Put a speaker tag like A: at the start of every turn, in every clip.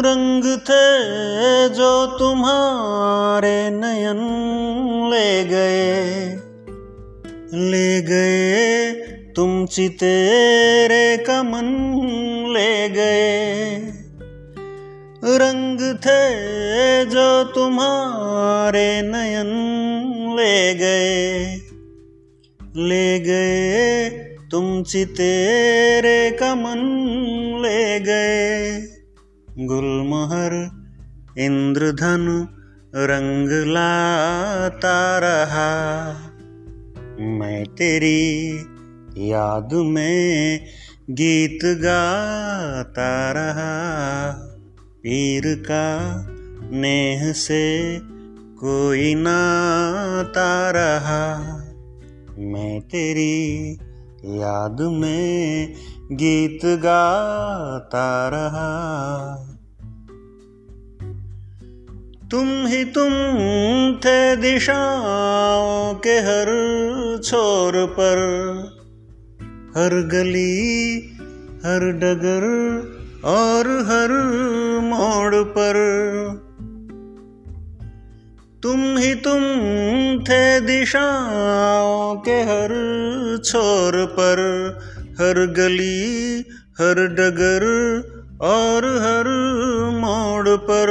A: रंग थे जो तुम्हारे नयन ले गए। ले गए तुम चितेरे कमन ले गए। रंग थे जो तुम्हारे नयन ले गए। ले गए तुम चितेरे कमन ले गए। गुलमोहर, इंद्रधनु रंग लाता रहा। मैं तेरी याद में गीत गाता रहा। पीर का नेह से कोई नाता रहा। मैं तेरी याद में गीत गाता रहा। तुम ही तुम थे दिशाओं के हर छोर पर। हर गली, हर डगर और हर मोड़ पर। तुम ही तुम थे दिशाओं के हर छोर पर। हर गली, हर डगर और हर मोड़ पर।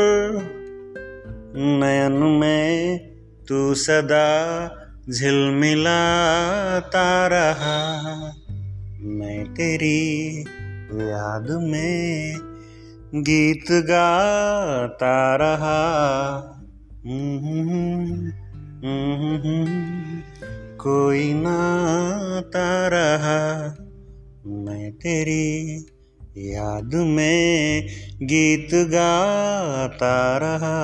A: नयन में तू सदा झिलमिलाता रहा। मैं तेरी याद में गीत गाता रहा। कोई नाता रहा। तेरी याद में गीत गाता रहा।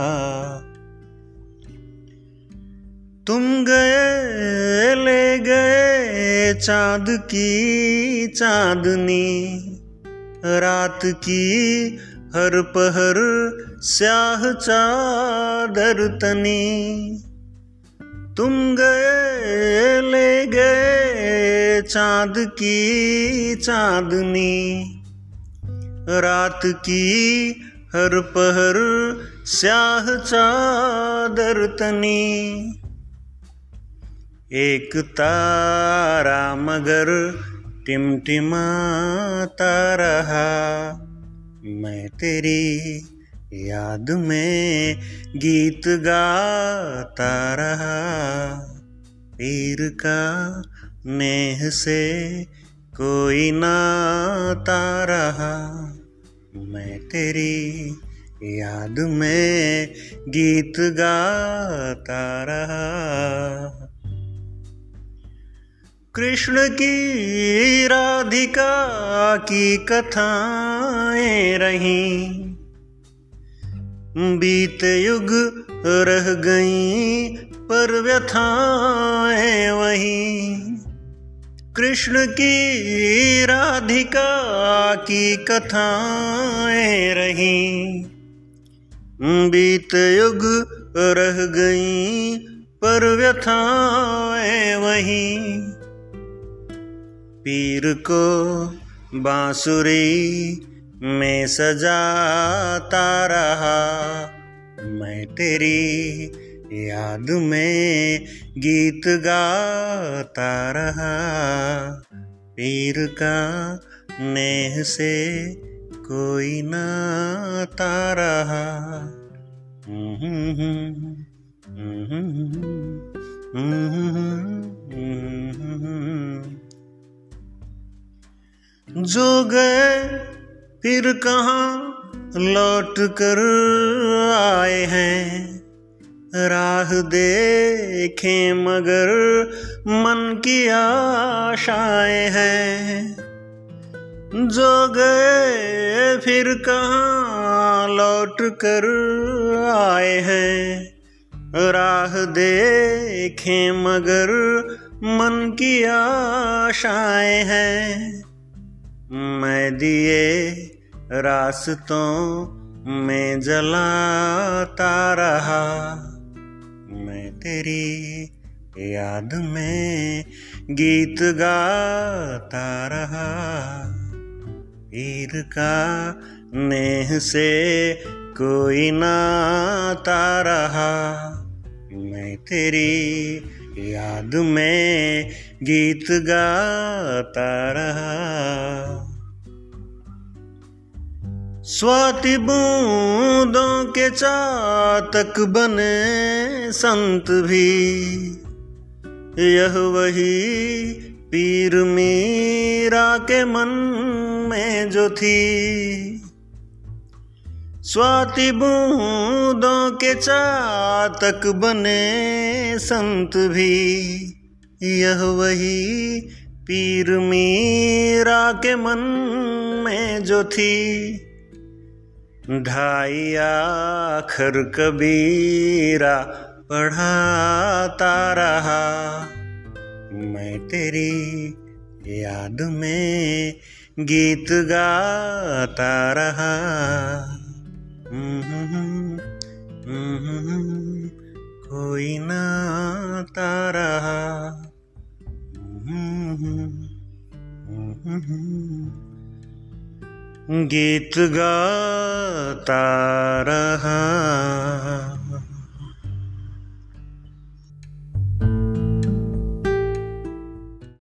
A: तुम गए, ले गए चाँद की चांदनी। रात की हर पहर स्याह चादर तनी। तुम गए, ले गए चाँद की चांदनी। रात की हर पहर स्याह चादर तनी। एक तारा मगर टिमटिमाता रहा, मैं तेरी याद में गीत गाता रहा, पीर का नेह से कोई नाता रहा। मैं तेरी याद में गीत गाता रहा। कृष्ण की राधिका की कथाएँ रहीं बीते युग रह गई, पर व्यथाएँ वही। कृष्ण की राधिका की कथाएँ रही। बीत युग रह गई, पर व्यथाएँ वही। पीर को बांसुरी में सजाता रहा। मैं तेरी याद में गीत गाता रहा। पीर का नेह से कोई नाता रहा। जो गए फिर कहाँ लौट कर आए हैं? राह देखे मगर मन की आशाएँ हैं। जो गए फिर कहाँ लौट कर आए हैं? राह देखे मगर मन की आशाएँ हैं। मैं दिए रास्तों में जलाता रहा। मैं तेरी याद में गीत गाता रहा। पीर का नेह से कोई नाता रहा। मैं तेरी याद में गीत गाता रहा। स्वाति बूंदों के चातक बने संत भी। यह वही पीर मीरा के मन में जो थी। स्वाति बूंदों के चातक बने संत भी। यह वही पीर मीरा के मन में जो थी। ढाई आखर कबीरा पढ़ाता रहा। मैं तेरी याद में गीत गाता रहा। गीत गाता रहा।